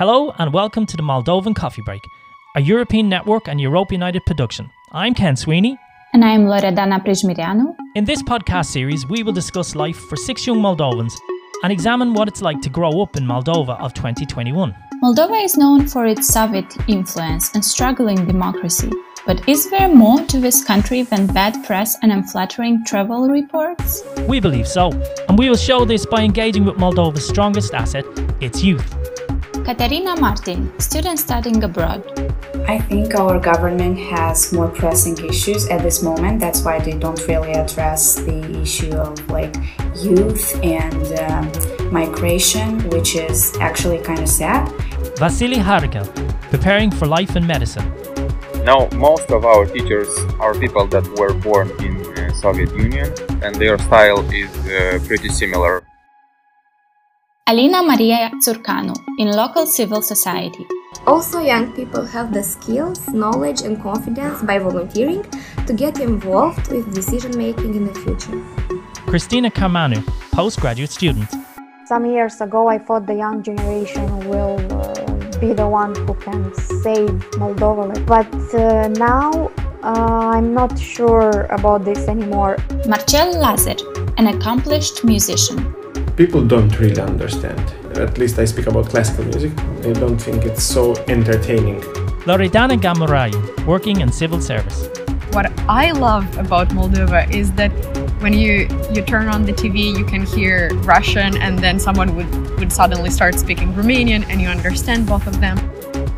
Hello and welcome to the Moldovan Coffee Break, a European network and Europe United production. I'm Ken Sweeney. And I'm Loredana Prijmireanu. In this podcast series, we will discuss life for six young Moldovans and examine what it's like to grow up in Moldova of 2021. Moldova is known for its Soviet influence and struggling democracy. But is there more to this country than bad press and unflattering travel reports? We believe so, and we will show this by engaging with Moldova's strongest asset, its youth. Katarina Martin, student studying abroad. I think our government has more pressing issues at this moment. That's why they don't really address the issue of like youth and um, migration, which is actually kind of sad. Vasily Hargel, preparing for life in medicine. Now, most of our teachers are people that were born in uh, Soviet Union, and their style is uh, pretty similar. Alina Maria Tsurcanu in local civil society. Also, young people have the skills, knowledge, and confidence by volunteering to get involved with decision making in the future. Christina Carmanu, postgraduate student. Some years ago, I thought the young generation will uh, be the one who can save Moldova, but uh, now uh, I'm not sure about this anymore. Marcel Lazar, an accomplished musician. People don't really understand. At least I speak about classical music. They don't think it's so entertaining. Loredana Gamorayu, working in civil service. What I love about Moldova is that when you, you turn on the TV, you can hear Russian, and then someone would, would suddenly start speaking Romanian, and you understand both of them.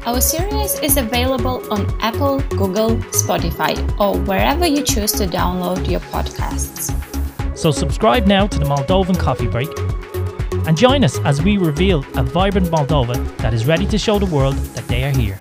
Our series is available on Apple, Google, Spotify, or wherever you choose to download your podcasts. So subscribe now to the Moldovan Coffee Break and join us as we reveal a vibrant Moldova that is ready to show the world that they are here.